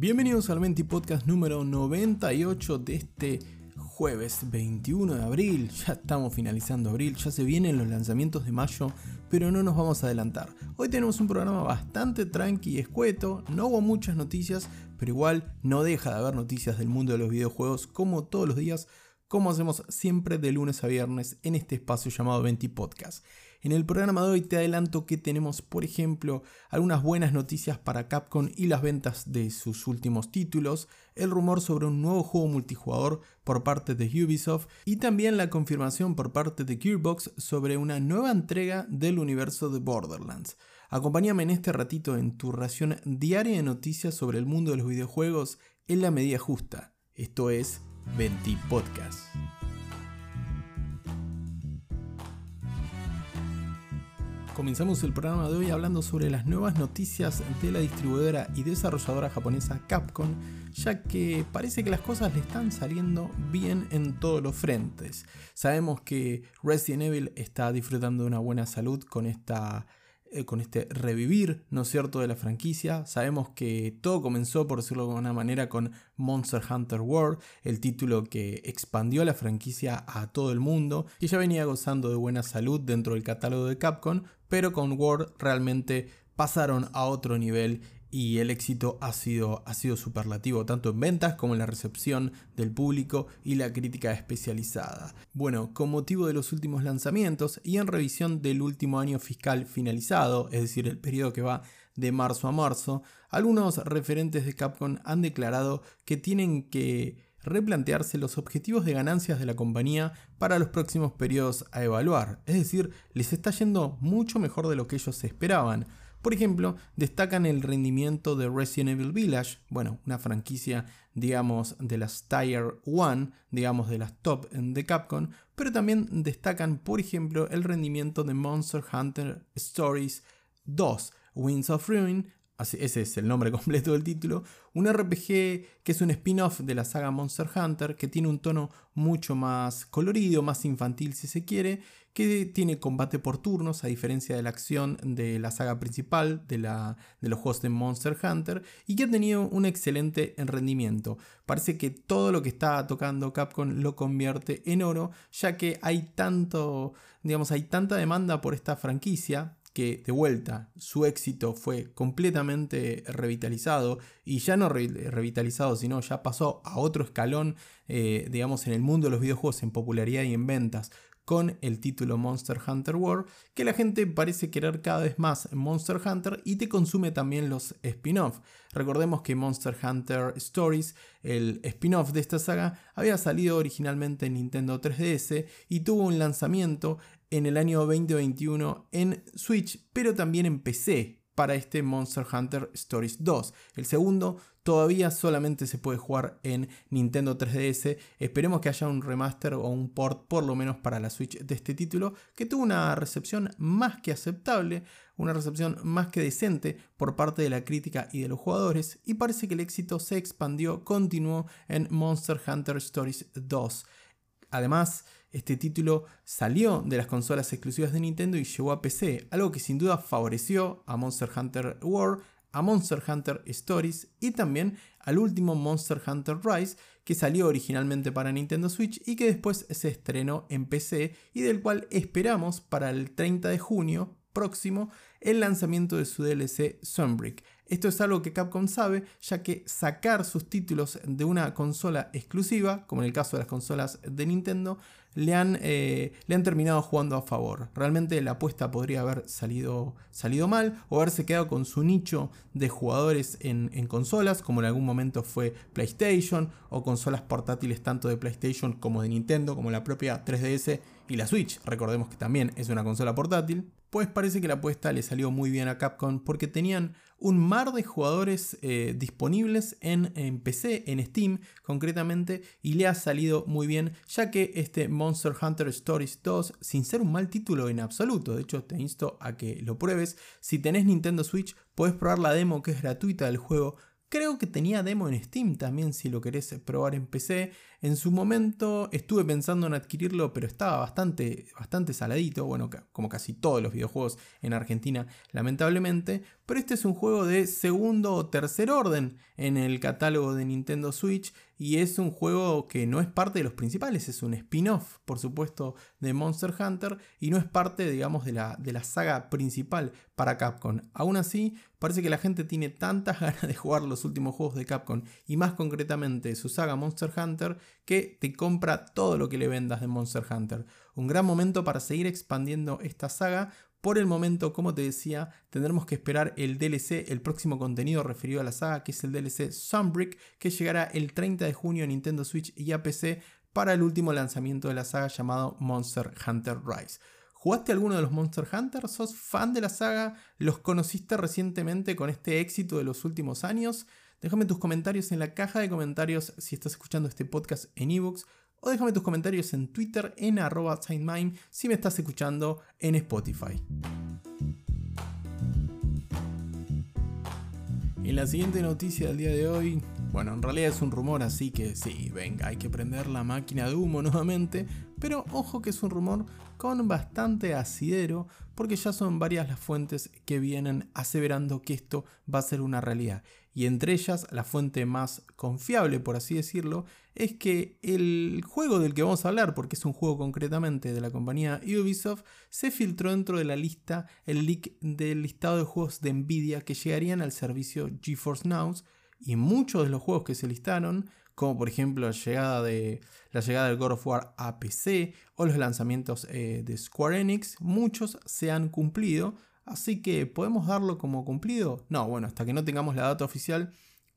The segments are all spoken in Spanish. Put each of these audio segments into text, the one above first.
Bienvenidos al Menti Podcast número 98 de este jueves 21 de abril. Ya estamos finalizando abril, ya se vienen los lanzamientos de mayo, pero no nos vamos a adelantar. Hoy tenemos un programa bastante tranqui y escueto, no hubo muchas noticias, pero igual no deja de haber noticias del mundo de los videojuegos como todos los días, como hacemos siempre de lunes a viernes en este espacio llamado Venti Podcast. En el programa de hoy te adelanto que tenemos, por ejemplo, algunas buenas noticias para Capcom y las ventas de sus últimos títulos, el rumor sobre un nuevo juego multijugador por parte de Ubisoft y también la confirmación por parte de Gearbox sobre una nueva entrega del universo de Borderlands. Acompáñame en este ratito en tu ración diaria de noticias sobre el mundo de los videojuegos en la medida justa. Esto es Venti Podcast. Comenzamos el programa de hoy hablando sobre las nuevas noticias de la distribuidora y desarrolladora japonesa Capcom, ya que parece que las cosas le están saliendo bien en todos los frentes. Sabemos que Resident Evil está disfrutando de una buena salud con esta eh, con este revivir, ¿no es cierto?, de la franquicia. Sabemos que todo comenzó, por decirlo de alguna manera, con Monster Hunter World, el título que expandió la franquicia a todo el mundo y ya venía gozando de buena salud dentro del catálogo de Capcom, pero con World realmente pasaron a otro nivel y el éxito ha sido, ha sido superlativo tanto en ventas como en la recepción del público y la crítica especializada. Bueno, con motivo de los últimos lanzamientos y en revisión del último año fiscal finalizado, es decir, el periodo que va de marzo a marzo, algunos referentes de Capcom han declarado que tienen que replantearse los objetivos de ganancias de la compañía para los próximos periodos a evaluar, es decir, les está yendo mucho mejor de lo que ellos esperaban. Por ejemplo, destacan el rendimiento de Resident Evil Village, bueno, una franquicia, digamos, de las Tier 1, digamos, de las top de Capcom, pero también destacan, por ejemplo, el rendimiento de Monster Hunter Stories 2, Winds of Ruin, ese es el nombre completo del título, un RPG que es un spin-off de la saga Monster Hunter, que tiene un tono mucho más colorido, más infantil si se quiere, que tiene combate por turnos, a diferencia de la acción de la saga principal de, la, de los juegos de Monster Hunter, y que ha tenido un excelente rendimiento. Parece que todo lo que está tocando Capcom lo convierte en oro, ya que hay tanto, digamos, hay tanta demanda por esta franquicia, que de vuelta su éxito fue completamente revitalizado y ya no revitalizado, sino ya pasó a otro escalón, eh, digamos, en el mundo de los videojuegos en popularidad y en ventas con el título Monster Hunter World, que la gente parece querer cada vez más Monster Hunter y te consume también los spin-off. Recordemos que Monster Hunter Stories, el spin-off de esta saga, había salido originalmente en Nintendo 3DS y tuvo un lanzamiento en el año 2021 en Switch, pero también en PC para este Monster Hunter Stories 2. El segundo todavía solamente se puede jugar en Nintendo 3DS. Esperemos que haya un remaster o un port por lo menos para la Switch de este título que tuvo una recepción más que aceptable, una recepción más que decente por parte de la crítica y de los jugadores y parece que el éxito se expandió, continuó en Monster Hunter Stories 2. Además, este título salió de las consolas exclusivas de Nintendo y llegó a PC, algo que sin duda favoreció a Monster Hunter World, a Monster Hunter Stories y también al último Monster Hunter Rise que salió originalmente para Nintendo Switch y que después se estrenó en PC y del cual esperamos para el 30 de junio próximo el lanzamiento de su DLC Sunbreak. Esto es algo que Capcom sabe, ya que sacar sus títulos de una consola exclusiva, como en el caso de las consolas de Nintendo, le han, eh, le han terminado jugando a favor. Realmente la apuesta podría haber salido, salido mal o haberse quedado con su nicho de jugadores en, en consolas, como en algún momento fue PlayStation, o consolas portátiles tanto de PlayStation como de Nintendo, como la propia 3DS y la Switch. Recordemos que también es una consola portátil. Pues parece que la apuesta le salió muy bien a Capcom porque tenían un mar de jugadores eh, disponibles en, en, PC, en Steam concretamente, y le ha salido muy bien, ya que este Monster Hunter Stories 2, sin ser un mal título en absoluto, de hecho te insto a que lo pruebes, si tenés Nintendo Switch, puedes probar la demo que es gratuita del juego Creo que tenía demo en Steam también si lo querés probar en PC. En su momento estuve pensando en adquirirlo, pero estaba bastante, bastante saladito, bueno, como casi todos los videojuegos en Argentina, lamentablemente. Pero este es un juego de segundo o tercer orden en el catálogo de Nintendo Switch y es un juego que no es parte de los principales, es un spin-off, por supuesto, de Monster Hunter y no es parte, digamos, de la, de la saga principal para Capcom. Aún así, parece que la gente tiene tantas ganas de jugar los últimos juegos de Capcom y más concretamente su saga Monster Hunter que te compra todo lo que le vendas de Monster Hunter. Un gran momento para seguir expandiendo esta saga. Por el momento, como te decía, tendremos que esperar el DLC, el próximo contenido referido a la saga, que es el DLC Sunbreak, que llegará el 30 de junio a Nintendo Switch y a PC para el último lanzamiento de la saga llamado Monster Hunter Rise. ¿Jugaste alguno de los Monster Hunter? ¿Sos fan de la saga? ¿Los conociste recientemente con este éxito de los últimos años? Déjame tus comentarios en la caja de comentarios si estás escuchando este podcast en ebooks o déjame tus comentarios en Twitter en arroba si me estás escuchando en Spotify. En la siguiente noticia del día de hoy, bueno, en realidad es un rumor, así que sí, venga, hay que prender la máquina de humo nuevamente, pero ojo que es un rumor con bastante asidero, porque ya son varias las fuentes que vienen aseverando que esto va a ser una realidad. Y entre ellas, la fuente más confiable, por así decirlo, es que el juego del que vamos a hablar, porque es un juego concretamente de la compañía Ubisoft, se filtró dentro de la lista, el leak del listado de juegos de Nvidia que llegarían al servicio GeForce Now. Y muchos de los juegos que se listaron como por ejemplo la llegada, de, la llegada del God of War a PC o los lanzamientos eh, de Square Enix, muchos se han cumplido, así que ¿podemos darlo como cumplido? No, bueno, hasta que no tengamos la data oficial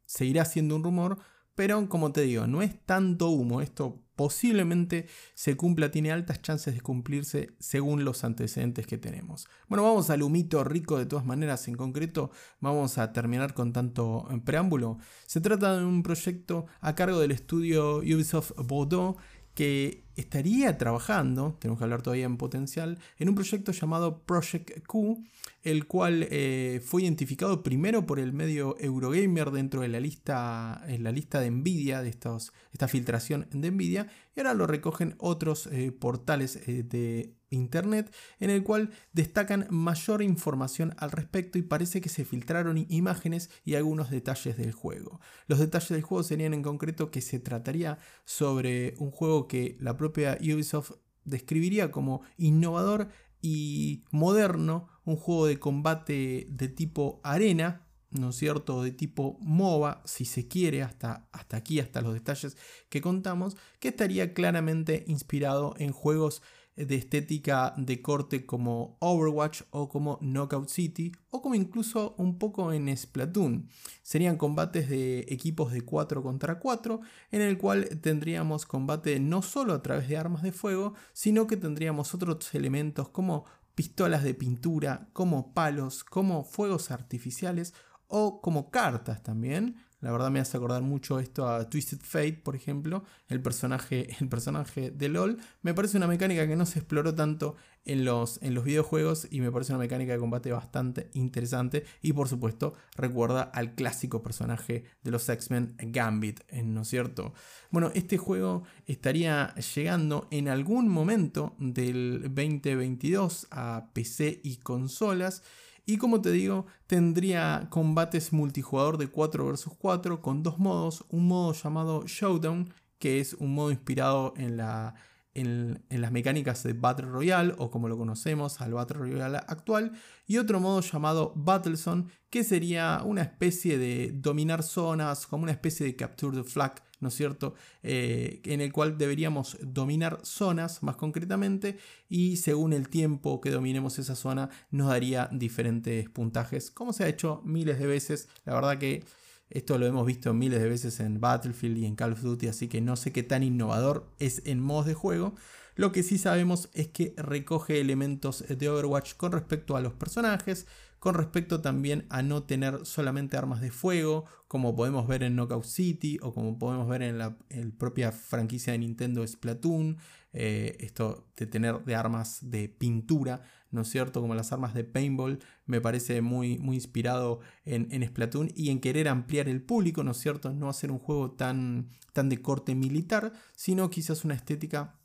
seguirá siendo un rumor, pero como te digo, no es tanto humo, esto posiblemente se cumpla, tiene altas chances de cumplirse según los antecedentes que tenemos. Bueno, vamos al humito rico de todas maneras, en concreto vamos a terminar con tanto preámbulo. Se trata de un proyecto a cargo del estudio Ubisoft Bordeaux que estaría trabajando, tenemos que hablar todavía en potencial, en un proyecto llamado Project Q, el cual eh, fue identificado primero por el medio Eurogamer dentro de la lista, en la lista de Nvidia, de estos, esta filtración de Nvidia, y ahora lo recogen otros eh, portales eh, de internet en el cual destacan mayor información al respecto y parece que se filtraron imágenes y algunos detalles del juego. Los detalles del juego serían en concreto que se trataría sobre un juego que la propia Ubisoft describiría como innovador y moderno, un juego de combate de tipo arena, ¿no es cierto?, de tipo MOBA, si se quiere, hasta, hasta aquí, hasta los detalles que contamos, que estaría claramente inspirado en juegos de estética de corte como Overwatch o como Knockout City o como incluso un poco en Splatoon. Serían combates de equipos de 4 contra 4 en el cual tendríamos combate no solo a través de armas de fuego, sino que tendríamos otros elementos como pistolas de pintura, como palos, como fuegos artificiales o como cartas también, la verdad me hace acordar mucho esto a Twisted Fate, por ejemplo, el personaje, el personaje de LOL. Me parece una mecánica que no se exploró tanto en los, en los videojuegos y me parece una mecánica de combate bastante interesante. Y por supuesto, recuerda al clásico personaje de los X-Men Gambit, ¿no es cierto? Bueno, este juego estaría llegando en algún momento del 2022 a PC y consolas. Y como te digo, tendría combates multijugador de 4 vs 4 con dos modos. Un modo llamado Showdown, que es un modo inspirado en, la, en, las mecánicas de Battle Royale, o como lo conocemos, al Battle Royale actual. Y otro modo llamado Battlezone, que sería una especie de dominar zonas, como una especie de Capture the Flag ¿no es cierto? Eh, en el cual deberíamos dominar zonas más concretamente y según el tiempo que dominemos esa zona nos daría diferentes puntajes, como se ha hecho miles de veces. La verdad que esto lo hemos visto miles de veces en Battlefield y en Call of Duty, así que no sé qué tan innovador es en modos de juego. Lo que sí sabemos es que recoge elementos de Overwatch con respecto a los personajes, con respecto también a no tener solamente armas de fuego, como podemos ver en Knockout City o como podemos ver en la propia franquicia de Nintendo Splatoon, eh, esto de tener de armas de pintura, ¿no es cierto? Como las armas de paintball, me parece muy, muy inspirado en, en, Splatoon y en querer ampliar el público, ¿no es cierto? No hacer un juego tan, tan de corte militar, sino quizás una estética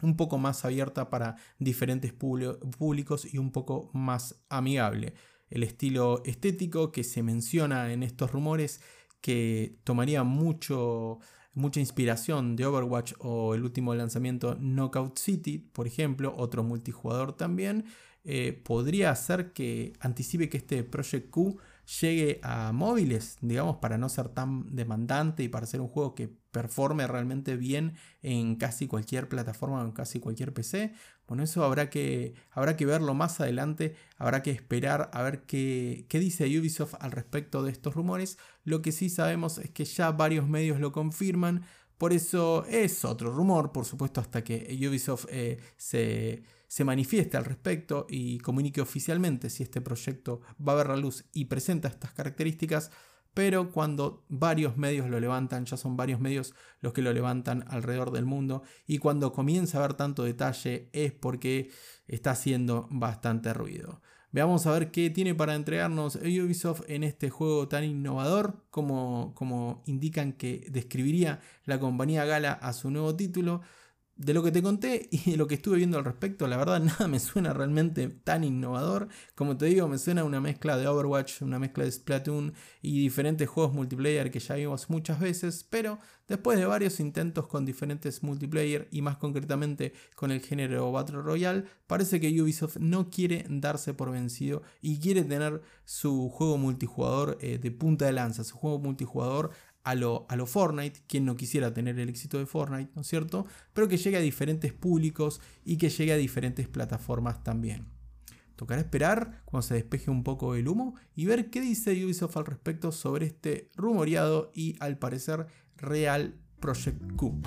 un poco más abierta para diferentes públicos y un poco más amigable. El estilo estético que se menciona en estos rumores que tomaría mucho mucha inspiración de Overwatch o el último lanzamiento Knockout City, por ejemplo, otro multijugador también, eh, podría hacer que anticipe que este Project Q llegue a móviles, digamos, para no ser tan demandante y para ser un juego que performe realmente bien en casi cualquier plataforma o en casi cualquier PC. Bueno, eso habrá que, habrá que verlo más adelante, habrá que esperar a ver qué, qué dice Ubisoft al respecto de estos rumores. Lo que sí sabemos es que ya varios medios lo confirman, por eso es otro rumor, por supuesto, hasta que Ubisoft eh, se se manifieste al respecto y comunique oficialmente si este proyecto va a ver la luz y presenta estas características, pero cuando varios medios lo levantan, ya son varios medios los que lo levantan alrededor del mundo, y cuando comienza a haber tanto detalle es porque está haciendo bastante ruido. Veamos a ver qué tiene para entregarnos Ubisoft en este juego tan innovador como, como indican que describiría la compañía Gala a su nuevo título de lo que te conté y de lo que estuve viendo al respecto, la verdad nada me suena realmente tan innovador. Como te digo, me suena una mezcla de Overwatch, una mezcla de Splatoon y diferentes juegos multiplayer que ya vimos muchas veces, pero después de varios intentos con diferentes multiplayer y más concretamente con el género Battle Royale, parece que Ubisoft no quiere darse por vencido y quiere tener su juego multijugador eh, de punta de lanza, su juego multijugador a lo, a lo Fortnite, quien no quisiera tener el éxito de Fortnite, ¿no es cierto? Pero que llegue a diferentes públicos y que llegue a diferentes plataformas también. Tocará esperar cuando se despeje un poco el humo y ver qué dice Ubisoft al respecto sobre este rumoreado y al parecer real Project Q.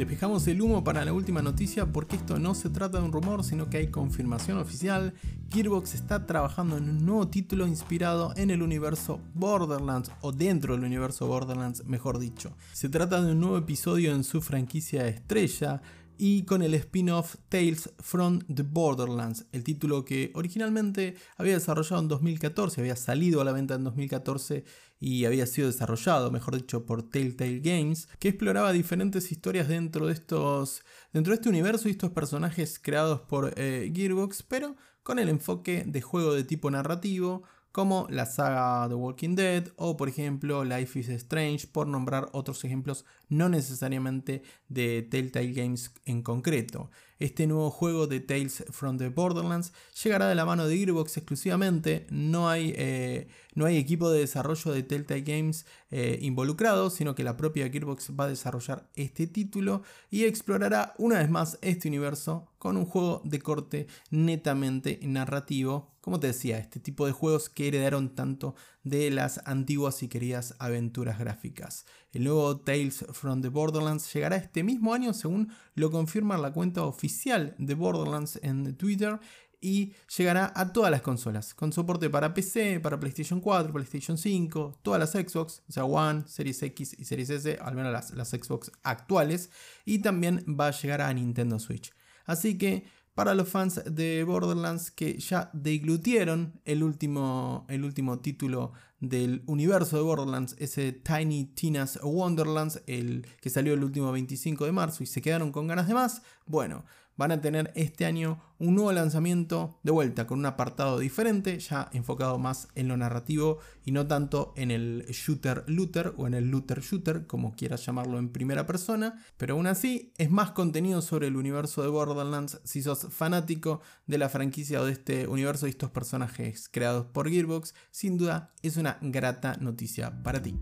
Despejamos el humo para la última noticia porque esto no se trata de un rumor, sino que hay confirmación oficial. Gearbox está trabajando en un nuevo título inspirado en el universo Borderlands, o dentro del universo Borderlands, mejor dicho. Se trata de un nuevo episodio en su franquicia estrella, y con el spin-off Tales from the Borderlands, el título que originalmente había desarrollado en 2014, había salido a la venta en 2014 y había sido desarrollado, mejor dicho, por Telltale Games, que exploraba diferentes historias dentro de estos dentro de este universo y estos personajes creados por eh, Gearbox, pero con el enfoque de juego de tipo narrativo, como la saga The Walking Dead o por ejemplo Life is Strange, por nombrar otros ejemplos no necesariamente de Telltale Games en concreto. Este nuevo juego de Tales from the Borderlands llegará de la mano de Gearbox exclusivamente, no hay, eh, no hay equipo de desarrollo de Telltale Games eh, involucrado, sino que la propia Gearbox va a desarrollar este título y explorará una vez más este universo con un juego de corte netamente narrativo. Como te decía, este tipo de juegos que heredaron tanto de las antiguas y queridas aventuras gráficas. El nuevo Tales from the Borderlands llegará este mismo año según lo confirma la cuenta oficial de Borderlands en Twitter y llegará a todas las consolas, con soporte para PC, para PlayStation 4, PlayStation 5, todas las Xbox, o sea, One, Series X y Series S, al menos las, las Xbox actuales, y también va a llegar a Nintendo Switch. Así que para los fans de Borderlands que ya deglutieron el último, el último título del universo de Borderlands, ese Tiny Tina's Wonderlands, el que salió el último 25 de marzo y se quedaron con ganas de más, bueno, van a tener este año un nuevo lanzamiento de vuelta con un apartado diferente, ya enfocado más en lo narrativo y no tanto en el shooter looter o en el looter shooter, como quieras llamarlo en primera persona, pero aún así es más contenido sobre el universo de Borderlands si sos fanático de la franquicia o de este universo y estos personajes creados por Gearbox, sin duda es una grata noticia para ti.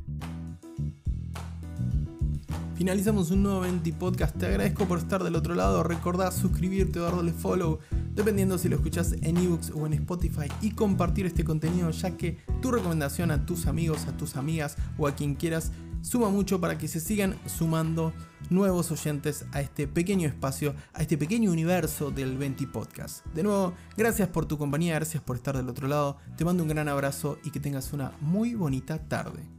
Finalizamos un nuevo 20 podcast. Te agradezco por estar del otro lado. Recordá suscribirte o darle follow, dependiendo si lo escuchas en ebooks o en Spotify, y compartir este contenido, ya que tu recomendación a tus amigos, a tus amigas o a quien quieras suma mucho para que se sigan sumando nuevos oyentes a este pequeño espacio, a este pequeño universo del 20 Podcast. De nuevo, gracias por tu compañía, gracias por estar del otro lado, te mando un gran abrazo y que tengas una muy bonita tarde.